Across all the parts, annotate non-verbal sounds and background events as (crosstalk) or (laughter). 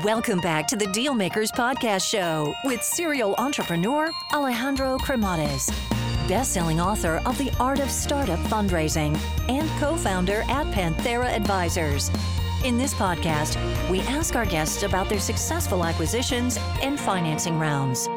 Welcome back to the Dealmakers Podcast Show with serial entrepreneur Alejandro Cremades, best-selling author of The Art of Startup Fundraising and co-founder at Panthera Advisors. In this podcast, we ask our guests about their successful acquisitions and financing rounds.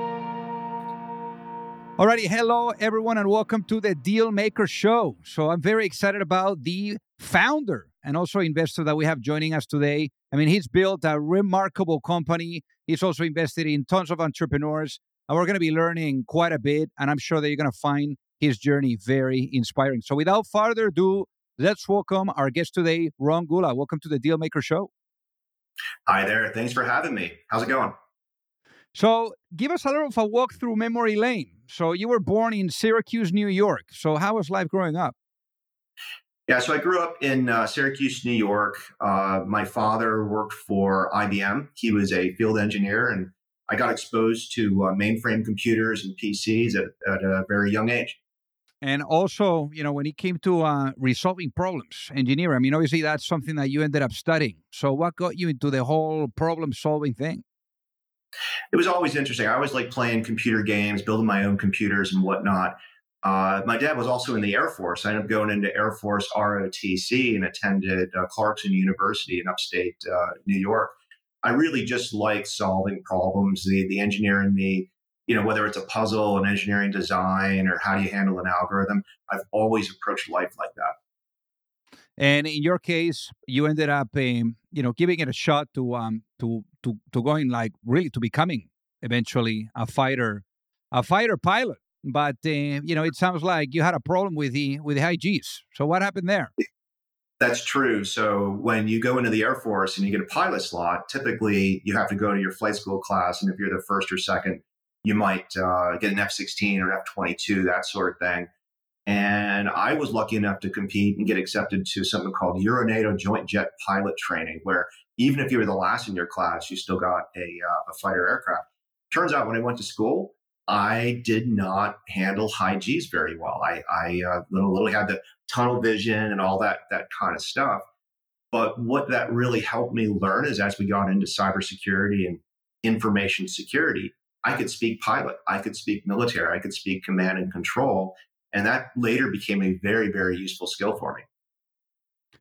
Alrighty, hello everyone, and welcome to the Dealmaker Show. So I'm very excited about the founder and also investor that we have joining us today. I mean, he's built a remarkable company. He's also invested in tons of entrepreneurs, and we're going to be learning quite a bit. And I'm sure that you're going to find his journey very inspiring. So without further ado, let's welcome our guest today, Ron Gula. Welcome to the Dealmaker Show. Hi there. Thanks for having me. How's it going? So, give us a little of a walk through memory lane. So, you were born in Syracuse, New York. So, how was life growing up? Yeah, so I grew up in uh, Syracuse, New York. Uh, my father worked for IBM. He was a field engineer, and I got exposed to uh, mainframe computers and PCs at, at, a very young age. And also, you know, when it came to uh, resolving problems, engineering, I mean, obviously that's something that you ended up studying. So, what got you into the whole problem solving thing? it was always interesting. I always like playing computer games, building my own computers and whatnot. Uh, my dad was also in the Air Force. I ended up going into Air Force ROTC and attended uh, Clarkson University in upstate uh, New York. I really just like solving problems. The the engineer in me, you know, whether it's a puzzle, an engineering design, or how do you handle an algorithm, I've always approached life like that. And in your case, you ended up, um, you know, giving it a shot to um, to to to going like really to becoming eventually a fighter, a fighter pilot. But uh, you know, it sounds like you had a problem with the with the high G's. So what happened there? That's true. So when you go into the Air Force and you get a pilot slot, typically you have to go to your flight school class, and if you're the first or second, you might uh, get an F-16 or F-22, that sort of thing. And I was lucky enough to compete and get accepted to something called Euro-NATO Joint Jet Pilot Training, where even if you were the last in your class, you still got a, uh, a fighter aircraft. Turns out when I went to school, I did not handle high G's very well. I, I uh, literally had the tunnel vision and all that that kind of stuff. But what that really helped me learn is as we got into cybersecurity and information security, I could speak pilot, I could speak military, I could speak command and control, and that later became a very very useful skill for me.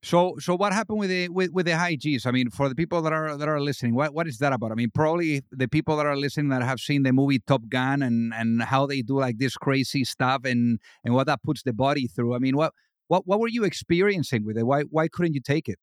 So, so what happened with the with, with the high G's? I mean, for the people that are that are listening, what what is that about? I mean, probably the people that are listening that have seen the movie Top Gun and and how they do like this crazy stuff and and what that puts the body through. I mean, what what what were you experiencing with it? Why why couldn't you take it?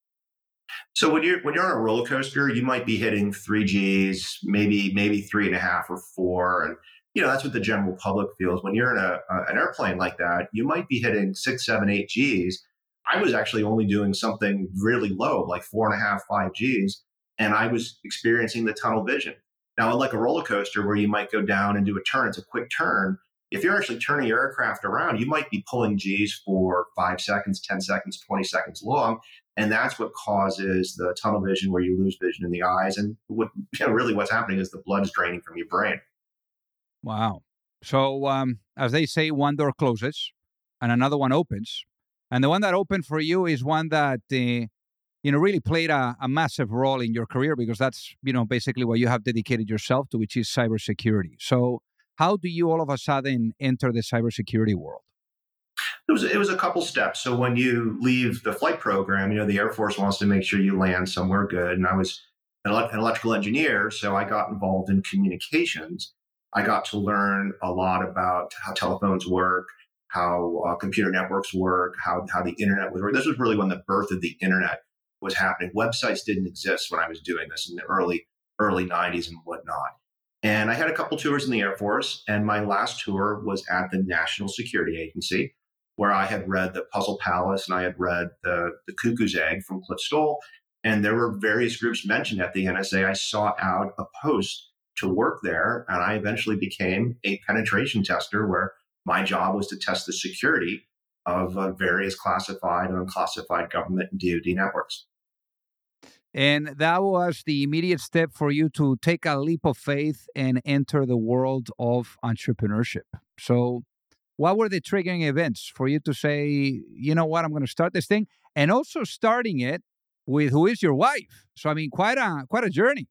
So when you're when you're on a roller coaster, you might be hitting three Gs, maybe maybe three and a half or four, and you know that's what the general public feels. When you're in a, a an airplane like that, you might be hitting six, seven, eight Gs I was actually only doing something really low, like four and a half, five Gs, and I was experiencing the tunnel vision. Now, unlike a roller coaster where you might go down and do a turn, it's a quick turn. If you're actually turning your aircraft around, you might be pulling Gs for five seconds, 10 seconds, 20 seconds long. And that's what causes the tunnel vision where you lose vision in the eyes. And what (laughs) you know, really what's happening is the blood's draining from your brain. Wow. So, um, as they say, one door closes and another one opens. And the one that opened for you is one that, uh, you know, really played a, a, massive role in your career because that's, you know, basically what you have dedicated yourself to, which is cybersecurity. So, how do you all of a sudden enter the cybersecurity world? It was, it was a couple steps. So, when you leave the flight program, you know, the Air Force wants to make sure you land somewhere good. And I was an, an electrical engineer, so I got involved in communications. I got to learn a lot about how telephones work, how uh, computer networks work, how, how the internet was. This was really when the birth of the internet was happening. Websites didn't exist when I was doing this in the early early 90s and whatnot. And I had a couple tours in the Air Force, and my last tour was at the National Security Agency, where I had read The Puzzle Palace and I had read The, the Cuckoo's Egg from Cliff Stoll. And there were various groups mentioned at the NSA. I sought out a post to work there, and I eventually became a penetration tester where my job was to test the security of uh, various classified and unclassified government and DoD networks. And that was the immediate step for you to take a leap of faith and enter the world of entrepreneurship. So, what were the triggering events for you to say, you know what, I'm going to start this thing, and also starting it with who is your wife? So, I mean, quite a quite a journey.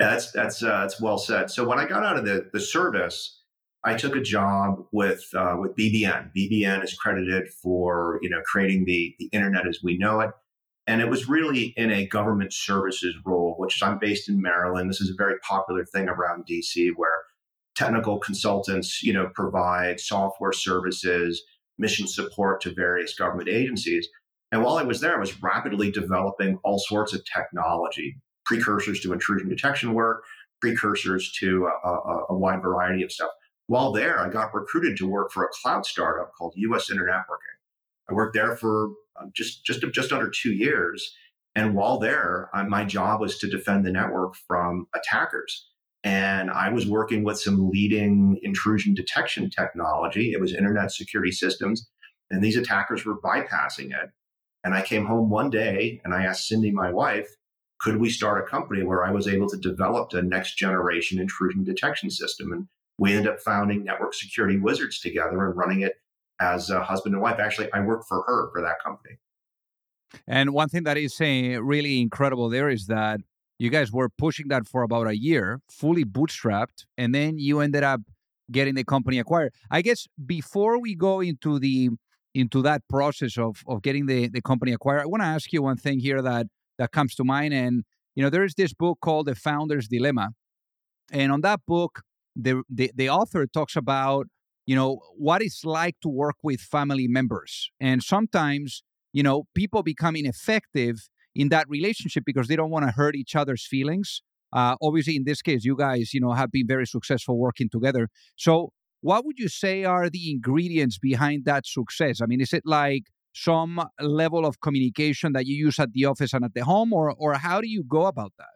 Yeah, that's that's uh, that's well said. So when I got out of the the service, I took a job with uh, with BBN. BBN is credited for you know creating the the internet as we know it, and it was really in a government services role, which is I'm based in Maryland. This is a very popular thing around DC, where technical consultants you know provide software services, mission support to various government agencies. And while I was there, I was rapidly developing all sorts of technology, precursors to intrusion detection work, precursors to a, a, a wide variety of stuff. While there, I got recruited to work for a cloud startup called US Internetworking. I worked there for uh, just just just under two years, and while there, uh, my job was to defend the network from attackers. And I was working with some leading intrusion detection technology. It was Internet Security Systems, and these attackers were bypassing it. And I came home one day and I asked Cindy, my wife, could we start a company where I was able to develop a next generation intrusion detection system? And we ended up founding Network Security Wizards together and running it as a husband and wife. Actually, I worked for her for that company. And one thing that is uh, really incredible there is that you guys were pushing that for about a year, fully bootstrapped, and then you ended up getting the company acquired. I guess before we go into the into that process of of getting the the company acquired, I want to ask you one thing here that that comes to mind. And you know, there is this book called The Founder's Dilemma, and on that book, the, the, the author talks about you know what it's like to work with family members. And sometimes you know people become ineffective in that relationship because they don't want to hurt each other's feelings. Uh, obviously in this case you guys you know have been very successful working together. So what would you say are the ingredients behind that success? I mean is it like some level of communication that you use at the office and at the home or or how do you go about that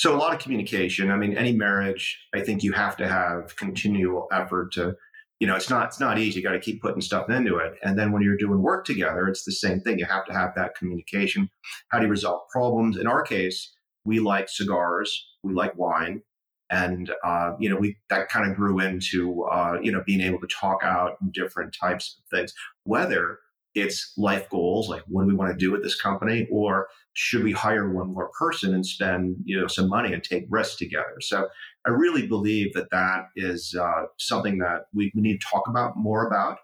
so a lot of communication. I mean, any marriage, I think you have to have continual effort to, you know, it's not it's not easy. You got to keep putting stuff into it. And then when you're doing work together, it's the same thing. You have to have that communication. How do you resolve problems? In our case, we like cigars, we like wine, and uh, you know, we that kind of grew into uh, you know being able to talk out different types of things, whether it's life goals like what do we want to do with this company or should we hire one more person and spend you know some money and take risks together? So i really believe that that is uh, something that we, we need to talk about more about.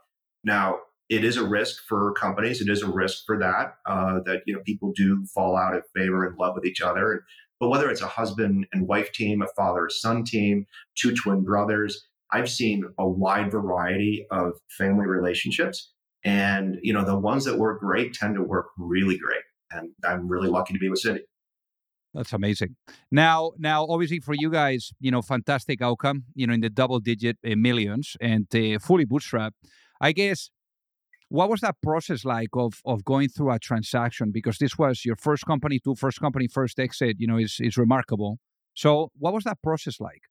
Now it is a risk for companies it is a risk for that uh, that you know people do fall out of favor and love with each other. But whether it's a husband and wife team a father son team two twin brothers i've seen a wide variety of family relationships and, you know, the ones that work great tend to work really great. And I'm really lucky to be with Cindy. That's amazing. Now, now, obviously, for you guys, you know, fantastic outcome. You know, in the double-digit uh, millions and uh, fully bootstrapped. I guess, what was that process like of of going through a transaction? Because this was your first company, to first company, first exit. You know, is is remarkable. So, what was that process like?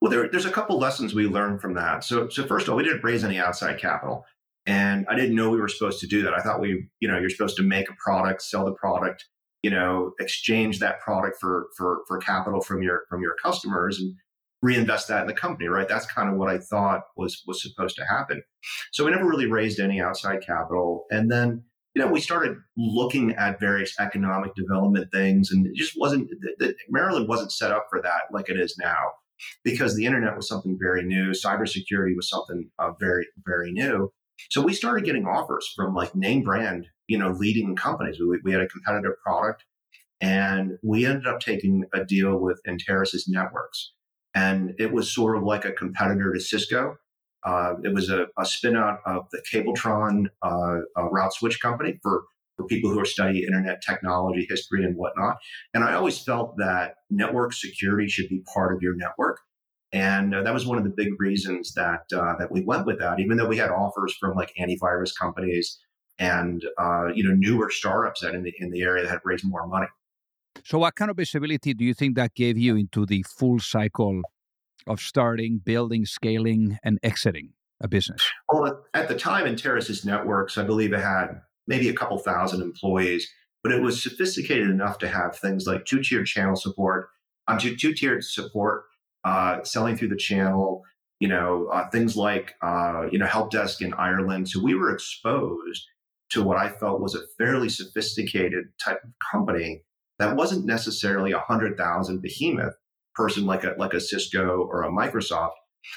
Well, there, there's a couple lessons we learned from that. So, so first of all, we didn't raise any outside capital. And I didn't know we were supposed to do that. I thought we, you know, you're supposed to make a product, sell the product, you know, exchange that product for for for capital from your from your customers and reinvest that in the company, right? That's kind of what I thought was was supposed to happen. So we never really raised any outside capital. And then, you know, we started looking at various economic development things and it just wasn't that Maryland wasn't set up for that like it is now because the internet was something very new, cybersecurity was something uh, very very new. So we started getting offers from like name brand, you know, leading companies. We, we had a competitive product and we ended up taking a deal with Enterasys Networks. And it was sort of like a competitor to Cisco. Uh, it was a, a spin out of the Cabletron uh, route switch company for, for people who are studying internet technology, history, and whatnot. And I always felt that network security should be part of your network. And uh, that was one of the big reasons that uh, that we went with that, even though we had offers from like antivirus companies and uh, you know newer startups that in the in the area that had raised more money. So, what kind of visibility do you think that gave you into the full cycle of starting, building, scaling, and exiting a business? Well, at the time, Enterasys Networks, I believe it had maybe a couple thousand employees, but it was sophisticated enough to have things like two-tiered channel support, um, two-tiered support uh, selling through the channel, you know, uh, things like, uh, you know, help desk in Ireland. So we were exposed to what I felt was a fairly sophisticated type of company that wasn't necessarily a hundred thousand behemoth person like a like a Cisco or a Microsoft.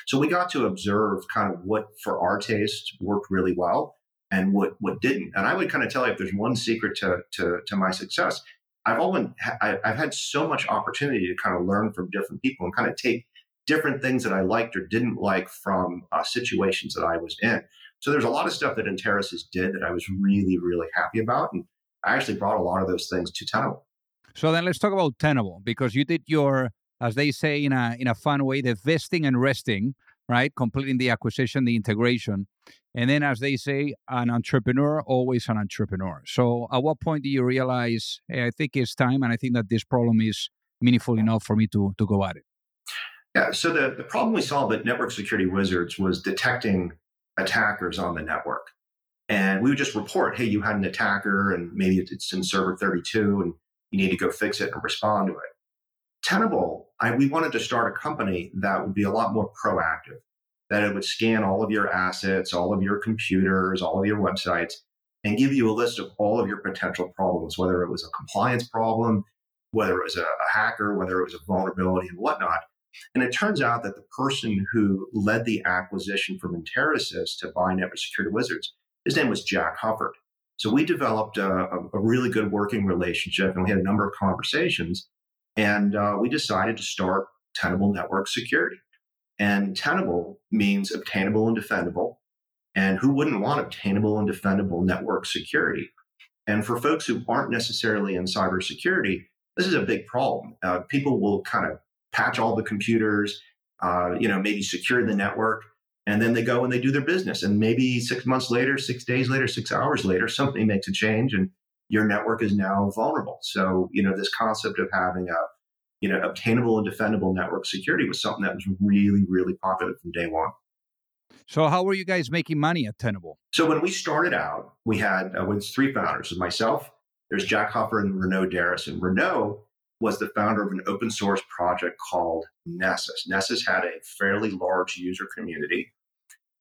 So we got to observe kind of what for our taste worked really well and what what didn't. And I would kind of tell you if there's one secret to to, to my success, I've always I've had so much opportunity to kind of learn from different people and kind of take different things that I liked or didn't like from uh, situations that I was in. So there's a lot of stuff that Enterasys did that I was really really happy about, and I actually brought a lot of those things to Tenable. So then let's talk about Tenable because you did your, as they say in a in a fun way, the vesting and resting, right? Completing the acquisition, the integration. And then, as they say, an entrepreneur, always an entrepreneur. So, at what point do you realize, hey, I think it's time, and I think that this problem is meaningful enough for me to, to go at it? Yeah. So, the, the problem we solved at Network Security Wizards was detecting attackers on the network. And we would just report, hey, you had an attacker, and maybe it's in server 32, and you need to go fix it and respond to it. Tenable, I, we wanted to start a company that would be a lot more proactive that it would scan all of your assets, all of your computers, all of your websites, and give you a list of all of your potential problems, whether it was a compliance problem, whether it was a, a hacker, whether it was a vulnerability and whatnot. And it turns out that the person who led the acquisition from Enterasys to buy Network Security Wizards, his name was Jack Huffard. So we developed a, a really good working relationship and we had a number of conversations. And uh, we decided to start Tenable Network Security. And tenable means obtainable and defendable. And who wouldn't want obtainable and defendable network security? And for folks who aren't necessarily in cybersecurity, this is a big problem. Uh, people will kind of patch all the computers, uh, you know, maybe secure the network, and then they go and they do their business. And maybe six months later, six days later, six hours later, something makes a change, and your network is now vulnerable. So, you know, this concept of having a you know, obtainable and defendable network security was something that was really, really popular from day one. So, how were you guys making money at Tenable? So, when we started out, we had uh, with three founders. Myself, there's Jack Huffard and Renaud Deraison. And Renaud was the founder of an open source project called Nessus. Nessus had a fairly large user community,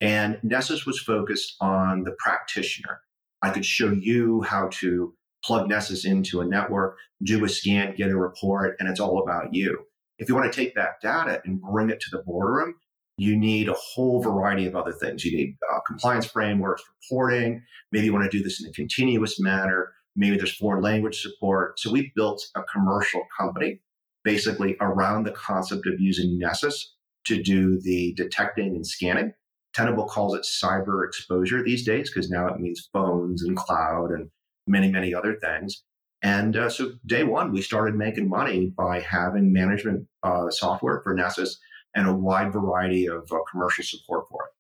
and Nessus was focused on the practitioner. I could show you how to plug Nessus into a network, do a scan, get a report, and it's all about you. If you want to take that data and bring it to the boardroom, you need a whole variety of other things. You need uh, compliance frameworks, reporting. Maybe you want to do this in a continuous manner. Maybe there's foreign language support. So we built a commercial company basically around the concept of using Nessus to do the detecting and scanning. Tenable calls it cyber exposure these days because now it means phones and cloud and many, many other things. And uh, so day one, we started making money by having management uh, software for Nessus and a wide variety of uh, commercial support for it.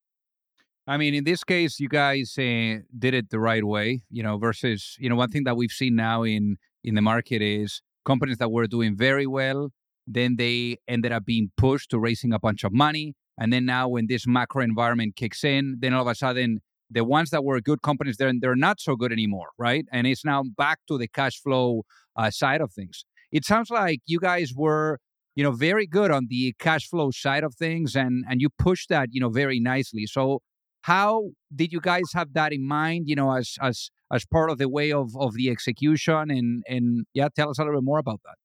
I mean, in this case, you guys uh, did it the right way, you know, versus, you know, one thing that we've seen now in, in the market is companies that were doing very well, then they ended up being pushed to raising a bunch of money. And then now when this macro environment kicks in, then all of a sudden the ones that were good companies they're, they're not so good anymore right? And it's now back to the cash flow uh, side of things. It sounds like you guys were you know very good on the cash flow side of things and and you pushed that you know very nicely. So how did you guys have that in mind you know as as as part of the way of of the execution? And and yeah tell us a little bit more about that.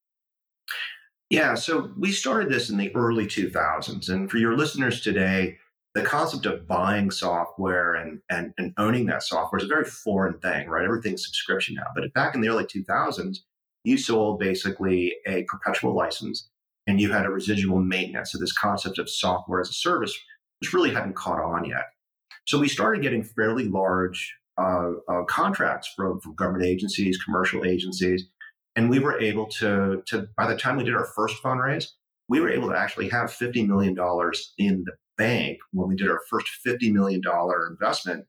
Yeah so we started this in the early 2000s and for your listeners today the concept of buying software and, and, and owning that software is a very foreign thing, right? Everything's subscription now. But back in the early 2000s, you sold basically a perpetual license and you had a residual maintenance. So this concept of software as a service, which really hadn't caught on yet. So we started getting fairly large uh, uh, contracts from, from government agencies, commercial agencies, and we were able to, to, by the time we did our first fundraise, we were able to actually have $50 million in the bank when we did our first $50 million investment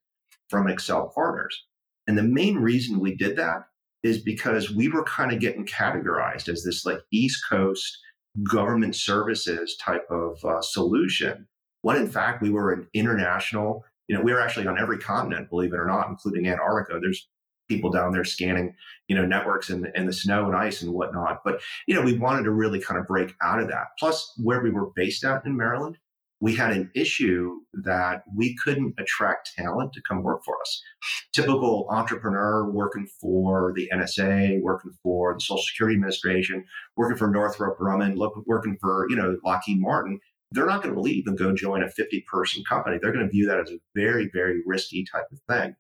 from Accel Partners. And the main reason we did that is because we were kind of getting categorized as this like East Coast government services type of uh, solution. When in fact we were an international, you know, we were actually on every continent, believe it or not, including Antarctica. There's people down there scanning, you know, networks in, in the snow and ice and whatnot. But, you know, we wanted to really kind of break out of that. Plus, where we were based at in Maryland, we had an issue that we couldn't attract talent to come work for us. Typical entrepreneur working for the NSA, working for the Social Security Administration, working for Northrop Grumman, working for you know Lockheed Martin. They're not going to leave and go join a 50 person company. They're going to view that as a very, very risky type of thing.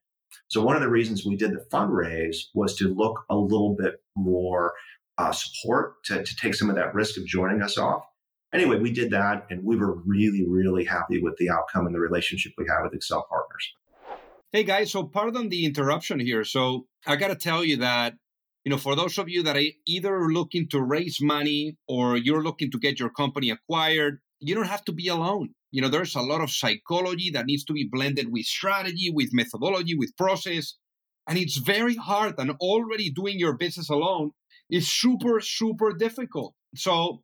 So one of the reasons we did the fundraise was to look a little bit more uh, support to, to take some of that risk of joining us off anyway, we did that and we were really, really happy with the outcome and the relationship we have with Accel Partners. Hey guys, so pardon the interruption here. So I got to tell you that, you know, for those of you that are either looking to raise money or you're looking to get your company acquired, you don't have to be alone. You know, there's a lot of psychology that needs to be blended with strategy, with methodology, with process. And it's very hard. And already doing your business alone is super, super difficult. So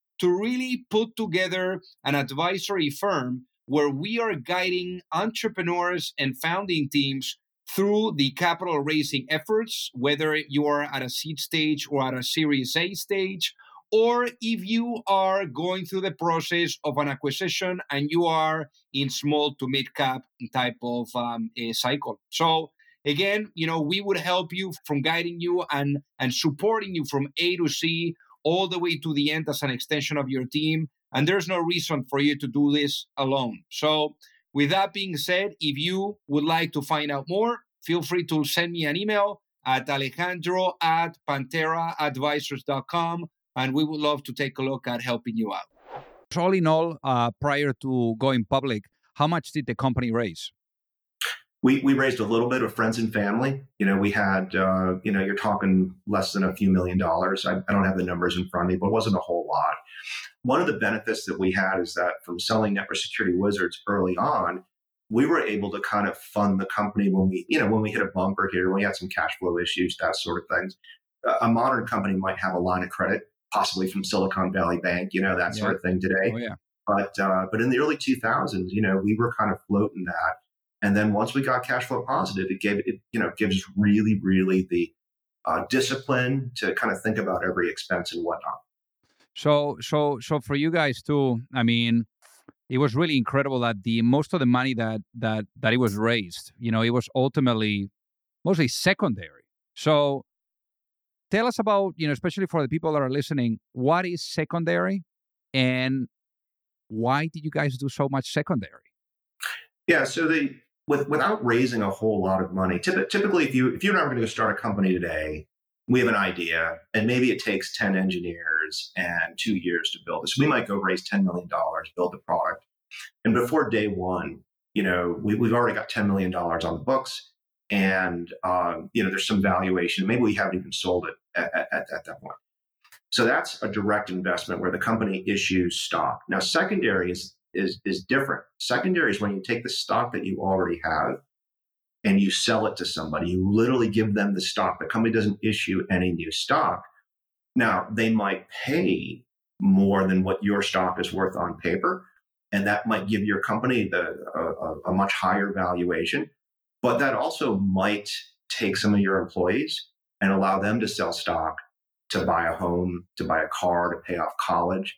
to really put together an advisory firm where we are guiding entrepreneurs and founding teams through the capital raising efforts, whether you are at a seed stage or at a Series A stage, or if you are going through the process of an acquisition and you are in small to mid cap type of um, cycle. So again, you know, we would help you from guiding you and and supporting you from A to C all the way to the end as an extension of your team. And there's no reason for you to do this alone. So, with that being said, if you would like to find out more, feel free to send me an email at alejandro at pantheraadvisors.com. And we would love to take a look at helping you out. All in all, uh, prior to going public, how much did the company raise? We, we raised a little bit of friends and family. You know, we had, uh, you know, you're talking less than a few million dollars. I, I, don't have the numbers in front of me, but it wasn't a whole lot. One of the benefits that we had is that from selling Network Security Wizards early on, we were able to kind of fund the company when we, you know, when we hit a bumper here, when we had some cash flow issues, that sort of things. A modern company might have a line of credit, possibly from Silicon Valley Bank, you know, that sort of thing today. Oh, yeah. But uh, but in the early 2000s, you know, we were kind of floating that and then once we got cash flow positive, it gave it, you know, gives really, really the uh, discipline to kind of think about every expense and whatnot. So, so, so for you guys too, I mean, it was really incredible that the most of the money that that that it was raised, you know, it was ultimately mostly secondary. So, tell us about, you know, especially for the people that are listening, what is secondary, and why did you guys do so much secondary? Yeah, so the with, without raising a whole lot of money. typically, if you if you're never going to start a company today, we have an idea, and maybe it takes ten engineers and two years to build this. We might go raise ten million dollars, build the product, and before day one, you know, we, have already got ten million dollars on the books, and um, you know, there's some valuation. Maybe we haven't even sold it at, at, at that point. So that's a direct investment where the company issues stock. Now, secondary is is is different. Secondary is when you take the stock that you already have and you sell it to somebody. You literally give them the stock. The company doesn't issue any new stock. Now they might pay more than what your stock is worth on paper, and that might give your company the a, a much higher valuation. But that also might take some of your employees and allow them to sell stock to buy a home, to buy a car, to pay off college.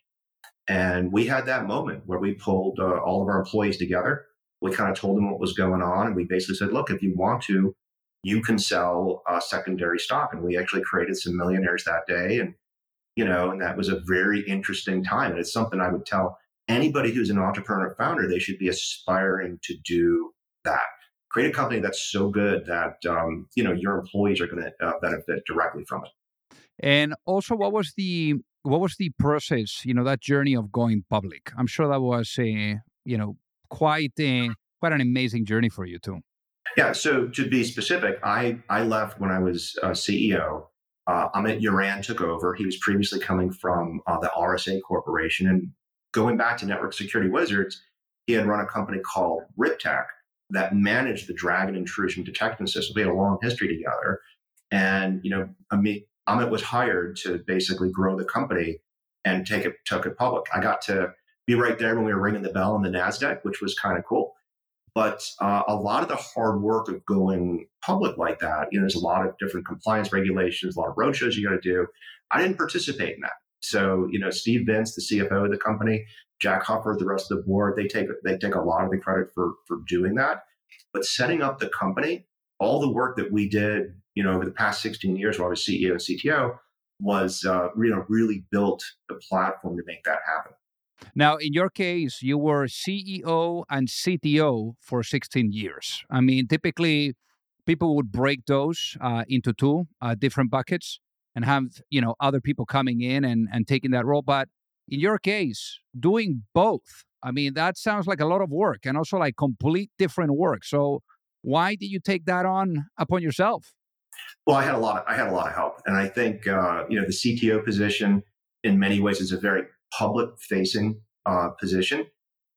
And we had that moment where we pulled uh, all of our employees together. We kind of told them what was going on. And we basically said, look, if you want to, you can sell uh, secondary stock. And we actually created some millionaires that day. And, you know, and that was a very interesting time. And it's something I would tell anybody who's an entrepreneur founder, they should be aspiring to do that. Create a company that's so good that, um, you know, your employees are going to uh, benefit directly from it. And also, what was the what was the process? You know, that journey of going public. I'm sure that was a you know quite a, quite an amazing journey for you too. Yeah. So to be specific, I I left when I was uh, CEO. Uh, Amit Yoran took over. He was previously coming from uh, the RSA Corporation, and going back to Network Security Wizards, he had run a company called RipTech that managed the Dragon intrusion detection system. We had a long history together. And, you know, Amit, Amit was hired to basically grow the company and take it, took it public. I got to be right there when we were ringing the bell on the NASDAQ, which was kind of cool. But uh, a lot of the hard work of going public like that, you know, there's a lot of different compliance regulations, a lot of roadshows you got to do. I didn't participate in that. So, you know, Steve Vintz, the CFO of the company, Jack Huffard, the rest of the board, they take they take a lot of the credit for for doing that. But setting up the company, all the work that we did, you know, over the past 16 years while I was CEO and CTO, was uh, you know really built the platform to make that happen. Now, in your case, you were CEO and CTO for 16 years. I mean, typically people would break those uh, into two uh, different buckets and have you know other people coming in and, and taking that role. But in your case, doing both, I mean, that sounds like a lot of work and also like complete different work. So why did you take that on upon yourself? Well, I had a lot. Of, I had a lot of help, and I think uh, you know the CTO position in many ways is a very public facing uh, position.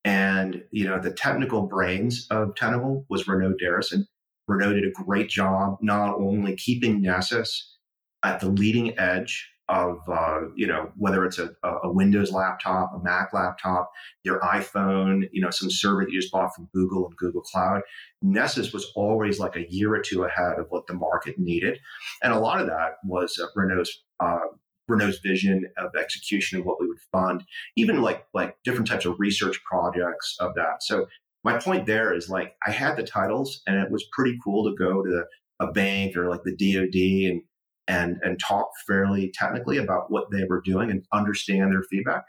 And, you know, the technical brains of Tenable was Renaud Deraison. Renaud did a great job not only keeping Nessus at the leading edge of, uh, you know, whether it's a, a, Windows laptop, a Mac laptop, your iPhone, you know, some server that you just bought from Google and Google Cloud. Nessus was always like a year or two ahead of what the market needed. And a lot of that was uh, Renaud's uh, Renaud's vision of execution of what we would fund, even like like different types of research projects of that. So my point there is like I had the titles and it was pretty cool to go to a bank or like the DoD and and and talk fairly technically about what they were doing and understand their feedback.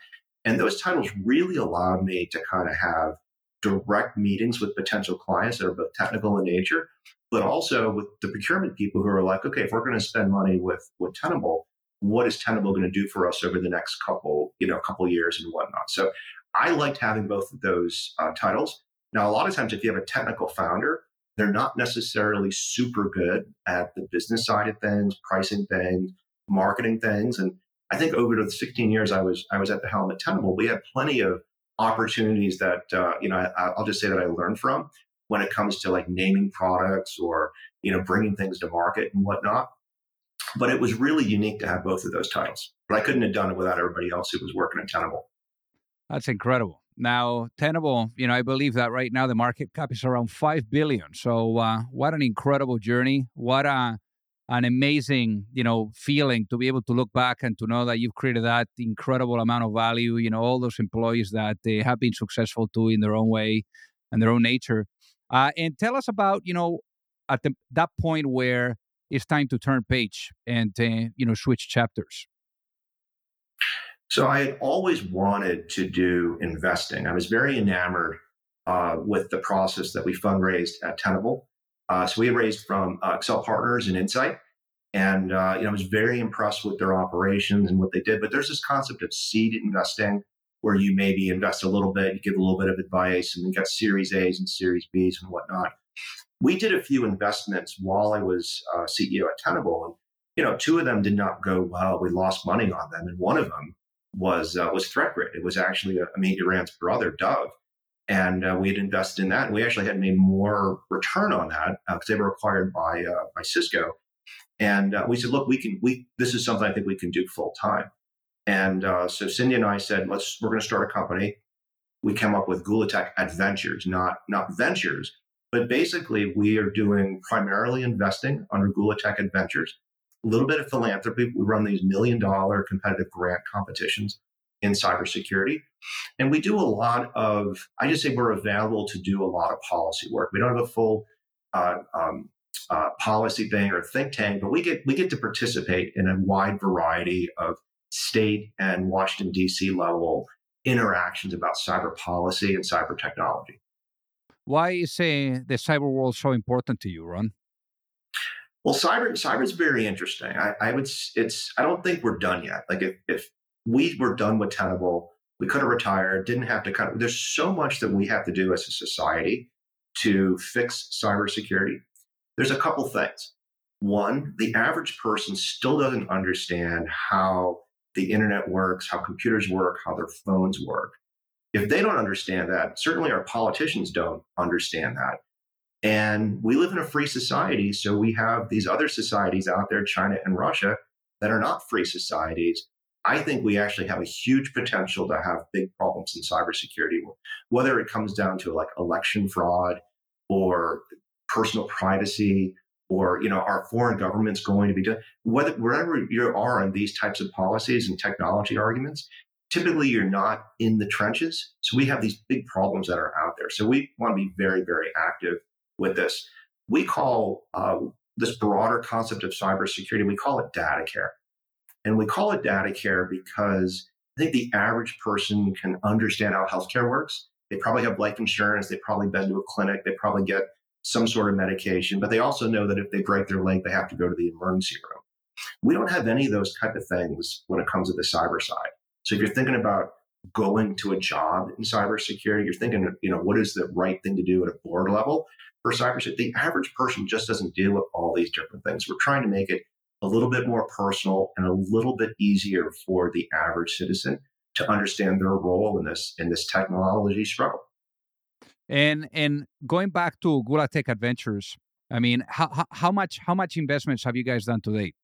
And those titles really allowed me to kind of have direct meetings with potential clients that are both technical in nature, but also with the procurement people who are like, okay, if we're going to spend money with with Tenable, what is Tenable going to do for us over the next couple, you know, couple years and whatnot. So I liked having both of those uh, titles. Now, a lot of times, if you have a technical founder, they're not necessarily super good at the business side of things, pricing things, marketing things. And I think over the 16 years I was I was at the helm at Tenable, we had plenty of opportunities that uh, you know I, I'll just say that I learned from when it comes to like naming products or you know bringing things to market and whatnot. But it was really unique to have both of those titles. But I couldn't have done it without everybody else who was working at Tenable. That's incredible. Now, Tenable, you know, I believe that right now the market cap is around five billion. So, uh, what an incredible journey! What a an amazing, you know, feeling to be able to look back and to know that you've created that incredible amount of value. You know, all those employees that they have been successful too in their own way and their own nature. Uh, and tell us about, you know, at the, that point where it's time to turn page and uh, you know switch chapters so i had always wanted to do investing. I was very enamored uh, with the process that we fundraised at tenable. Uh, so we raised from uh, accel partners and insight. And uh, you know i was very impressed with their operations and what they did. But there's this concept of seed investing where you maybe invest a little bit you give a little bit of advice and then get series a's and series b's and whatnot. We did a few investments while I was uh, CEO at Tenable, and you know, two of them did not go well. We lost money on them, and one of them was uh, was ThreatGrid. It was actually a, Amit Yoran's brother, Dov, and uh, we had invested in that, and we actually had made more return on that because uh, they were acquired by uh, by Cisco. And uh, we said, look, we can we this is something I think we can do full time. And so Cindy and I said, let's we're going to start a company. We came up with Gulatech Adventures, not not ventures, but basically, we are doing primarily investing under Gulatech Adventures, a little bit of philanthropy. We run these million dollar competitive grant competitions in cybersecurity. And we do a lot of, I just say we're available to do a lot of policy work. We don't have a full uh, um, uh, policy thing or think tank, but we get we get to participate in a wide variety of state and Washington D.C. level interactions about cyber policy and cyber technology. Why is uh, the cyber world so important to you, Ron? Well, cyber cyber is very interesting. I, I would it's I don't think we're done yet. Like if if we were done with Tenable, we could have retired, didn't have to cut. There's so much that we have to do as a society to fix cybersecurity. There's a couple things. One, the average person still doesn't understand how the internet works, how computers work, how their phones work. If they don't understand that, certainly our politicians don't understand that. And we live in a free society. So we have these other societies out there, China and Russia, that are not free societies. I think we actually have a huge potential to have big problems in cybersecurity, whether it comes down to like election fraud or personal privacy or you know our foreign government's going to be doing whether wherever you are on these types of policies and technology arguments typically you're not in the trenches so we have these big problems that are out there so we want to be very very active with this we call uh, this broader concept of cybersecurity we call it data care and we call it data care because I think the average person can understand how healthcare works. They probably have life insurance. They've probably been to a clinic. They probably get some sort of medication, but they also know that if they break their leg, they have to go to the emergency room. We don't have any of those type of things when it comes to the cyber side. So if you're thinking about going to a job in cybersecurity, you're thinking, you know, what is the right thing to do at a board level for cybersecurity? The average person just doesn't deal with all these different things. We're trying to make it a little bit more personal and a little bit easier for the average citizen to understand their role in this in this technology struggle. And and going back to Gula Tech Adventures, I mean, how, how much how much investments have you guys done to date?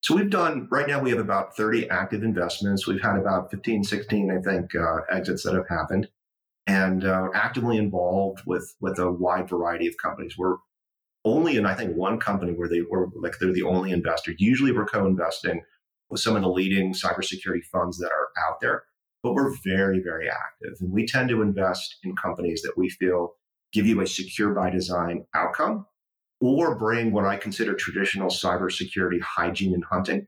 So we've done right now we have about 30 active investments. We've had about 15, 16, I think, uh, exits that have happened, and uh, actively involved with with a wide variety of companies. We're only in I think one company where they were like they're the only investor. Usually we're co-investing with some of the leading cybersecurity funds that are out there, but we're very, very active. And we tend to invest in companies that we feel give you a secure by design outcome or bring what I consider traditional cybersecurity hygiene and hunting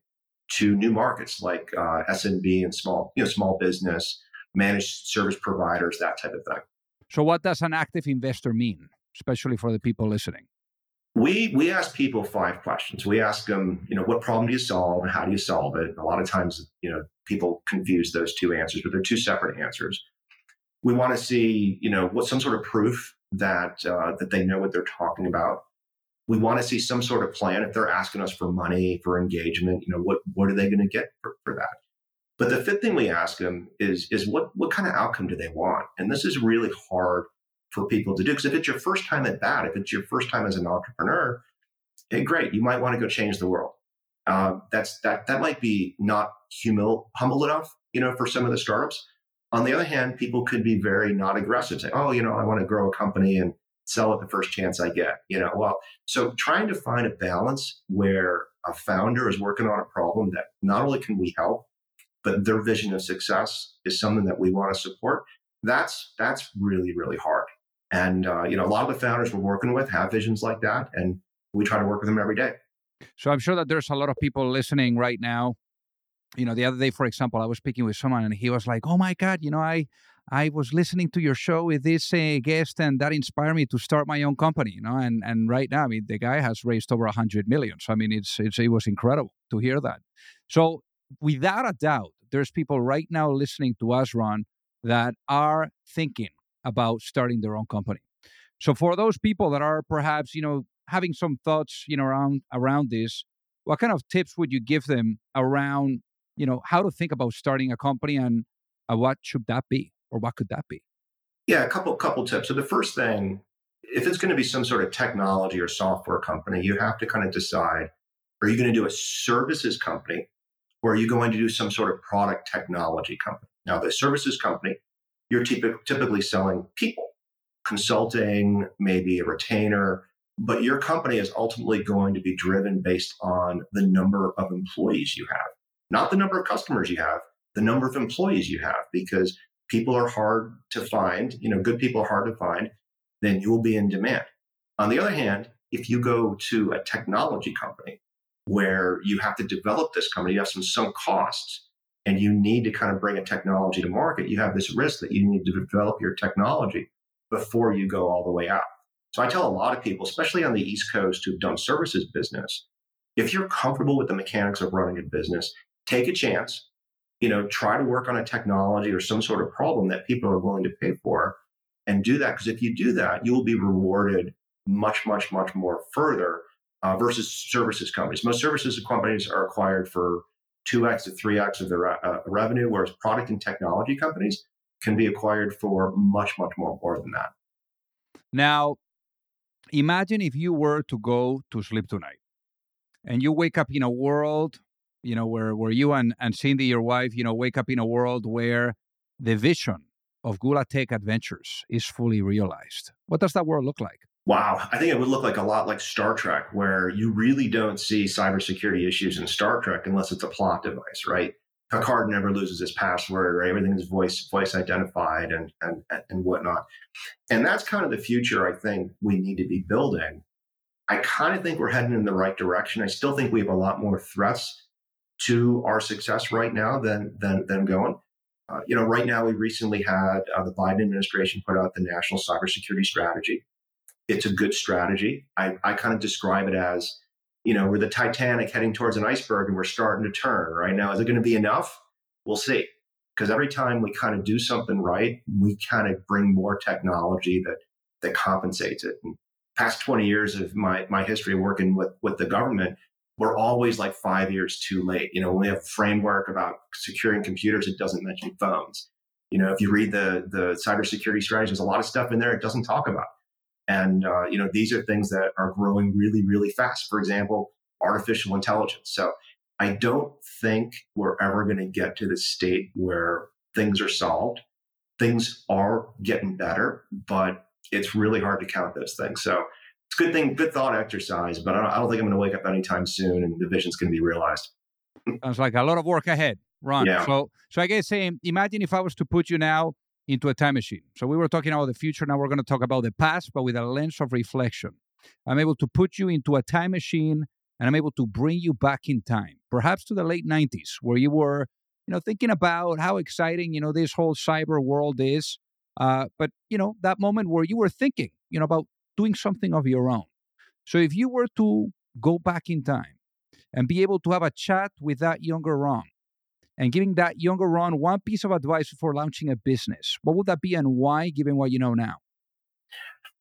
to new markets like uh, SMB and small, you know, small business, managed service providers, that type of thing. So, what does an active investor mean, especially for the people listening? we we ask people five questions. We ask them, you know, what problem do you solve and how do you solve it? a lot of times, you know, people confuse those two answers, but they're two separate answers. We want to see, you know, what some sort of proof that uh, that they know what they're talking about. We want to see some sort of plan. If they're asking us for money for engagement, you know, what what are they going to get for, for that? But the fifth thing we ask them is is what what kind of outcome do they want? And this is really hard for people to do. Because if it's your first time at that, if it's your first time as an entrepreneur, hey, great, you might want to go change the world. Uh, that's that that might be not humble humble enough, you know, for some of the startups. On the other hand, people could be very not aggressive, say, oh, you know, I want to grow a company and sell it the first chance I get. You know, well, so trying to find a balance where a founder is working on a problem that not only can we help, but their vision of success is something that we want to support. That's that's really really hard. And, uh, you know, a lot of the founders we're working with have visions like that. And we try to work with them every day. So I'm sure that there's a lot of people listening right now. You know, the other day, for example, I was speaking with someone and he was like, oh my God, you know, I, I was listening to your show with this uh, guest, and that inspired me to start my own company. You know, and and right now, I mean, the guy has raised over a hundred million. So I mean, it's, it's it was incredible to hear that. So without a doubt, there's people right now listening to us, Ron, that are thinking about starting their own company. So for those people that are perhaps, you know, having some thoughts, you know, around around this, what kind of tips would you give them around, you know, how to think about starting a company and uh, what should that be or what could that be? Yeah, a couple couple tips. So the first thing, if it's going to be some sort of technology or software company, you have to kind of decide: Are you going to do a services company, or are you going to do some sort of product technology company? Now, the services company you're typically selling people, consulting, maybe a retainer, but your company is ultimately going to be driven based on the number of employees you have, not the number of customers you have, the number of employees you have, because people are hard to find. You know, good people are hard to find, then you will be in demand. On the other hand, if you go to a technology company where you have to develop this company, you have some sunk costs, and you need to kind of bring a technology to market, you have this risk that you need to develop your technology before you go all the way out. So I tell a lot of people, especially on the East Coast who've done services business, if you're comfortable with the mechanics of running a business, take a chance. You know, try to work on a technology or some sort of problem that people are willing to pay for and do that. Because if you do that, you will be rewarded much, much, much more further uh, versus services companies. Most services companies are acquired for 2x to 3x of their uh, revenue, whereas product and technology companies, can be acquired for much, much more, more than that. Now, imagine if you were to go to sleep tonight and you wake up in a world, you know, where, where you and, and Cindy, your wife, you know, wake up in a world where the vision of Gula Tech Adventures is fully realized. What does that world look like? Wow, I think it would look like a lot like Star Trek, where you really don't see cybersecurity issues in Star Trek unless it's a plot device, right? Picard never loses his password, right? Everything is voice voice identified and and and whatnot. And that's kind of the future I think we need to be building. I kind of think we're heading in the right direction. I still think we have a lot more threats to our success right now than than than going. Uh, you know, right now we recently had uh, the Biden administration put out the national cybersecurity strategy. It's a good strategy. I, I kind of describe it as, you know, we're the Titanic heading towards an iceberg and we're starting to turn right now. Is it going to be enough? We'll see. Because every time we kind of do something right, we kind of bring more technology that that compensates it. And past 20 years of my my history working with with the government, we're always like five years too late. You know, when we have a framework about securing computers, it doesn't mention phones. You know, if you read the the cybersecurity strategy, there's a lot of stuff in there it doesn't talk about. And uh, you know, these are things that are growing really, really fast. For example, artificial intelligence. So I don't think we're ever going to get to the state where things are solved. Things are getting better, but it's really hard to count those things. So it's good thing, good thought exercise, but I don't, I don't think I'm going to wake up anytime soon and the vision's going to be realized. Sounds like a lot of work ahead, Ron. Yeah. So, so I guess saying, imagine if I was to put you now into a time machine. So we were talking about the future. Now we're going to talk about the past, but with a lens of reflection. I'm able to put you into a time machine and I'm able to bring you back in time, perhaps to the late 90s, where you were, you know, thinking about how exciting, you know, this whole cyber world is. Uh, but, you know, that moment where you were thinking, you know, about doing something of your own. So if you were to go back in time and be able to have a chat with that younger Ron and giving that younger Ron one piece of advice for launching a business, what would that be and why, given what you know now?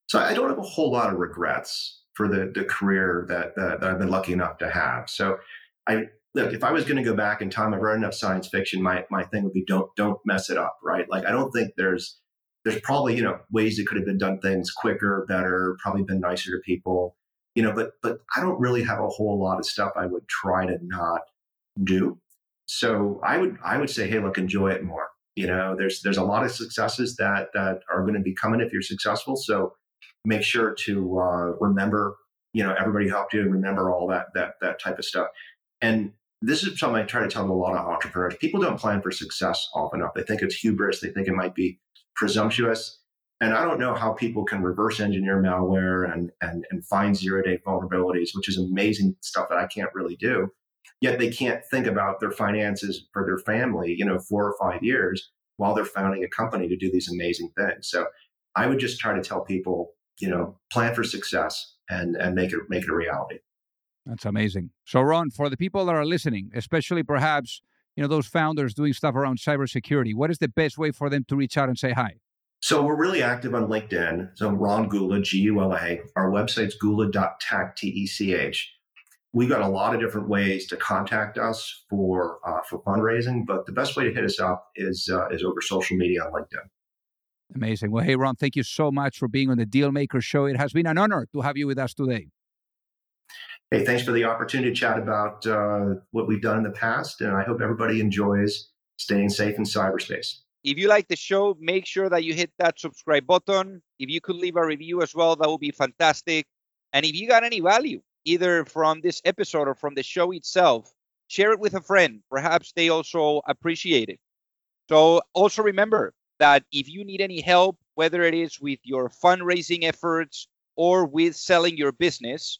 So I don't have a whole lot of regrets for the the career that that, that I've been lucky enough to have. So I look, if I was going to go back in time, I've read enough science fiction. My my thing would be don't don't mess it up, right? Like I don't think there's there's probably you know ways that could have been done things quicker, better, probably been nicer to people, you know. But but I don't really have a whole lot of stuff I would try to not do. So I would I would say, hey, look, enjoy it more. You know, there's there's a lot of successes that that are going to be coming if you're successful. So make sure to uh, remember, you know, everybody helped you. Remember all that that that type of stuff. And this is something I try to tell a lot of entrepreneurs. People don't plan for success often enough. They think it's hubris. They think it might be presumptuous. And I don't know how people can reverse engineer malware and, and, and find zero day vulnerabilities, which is amazing stuff that I can't really do. Yet they can't think about their finances for their family, you know, four or five years while they're founding a company to do these amazing things. So I would just try to tell people, you know, plan for success and, and make it make it a reality. That's amazing. So Ron, for the people that are listening, especially perhaps you know those founders doing stuff around cybersecurity, what is the best way for them to reach out and say hi? So we're really active on LinkedIn. So Ron Gula, G U L A. Our website's gula.tech, T E C H. We've got a lot of different ways to contact us for uh, for fundraising, but the best way to hit us up is uh, is over social media on LinkedIn. Amazing. Well, hey Ron, thank you so much for being on the Dealmaker Show. It has been an honor to have you with us today. Hey, thanks for the opportunity to chat about uh, what we've done in the past, and I hope everybody enjoys staying safe in cyberspace. If you like the show, make sure that you hit that subscribe button. If you could leave a review as well, that would be fantastic. And if you got any value, either from this episode or from the show itself, share it with a friend. Perhaps they also appreciate it. So also remember that if you need any help, whether it is with your fundraising efforts or with selling your business,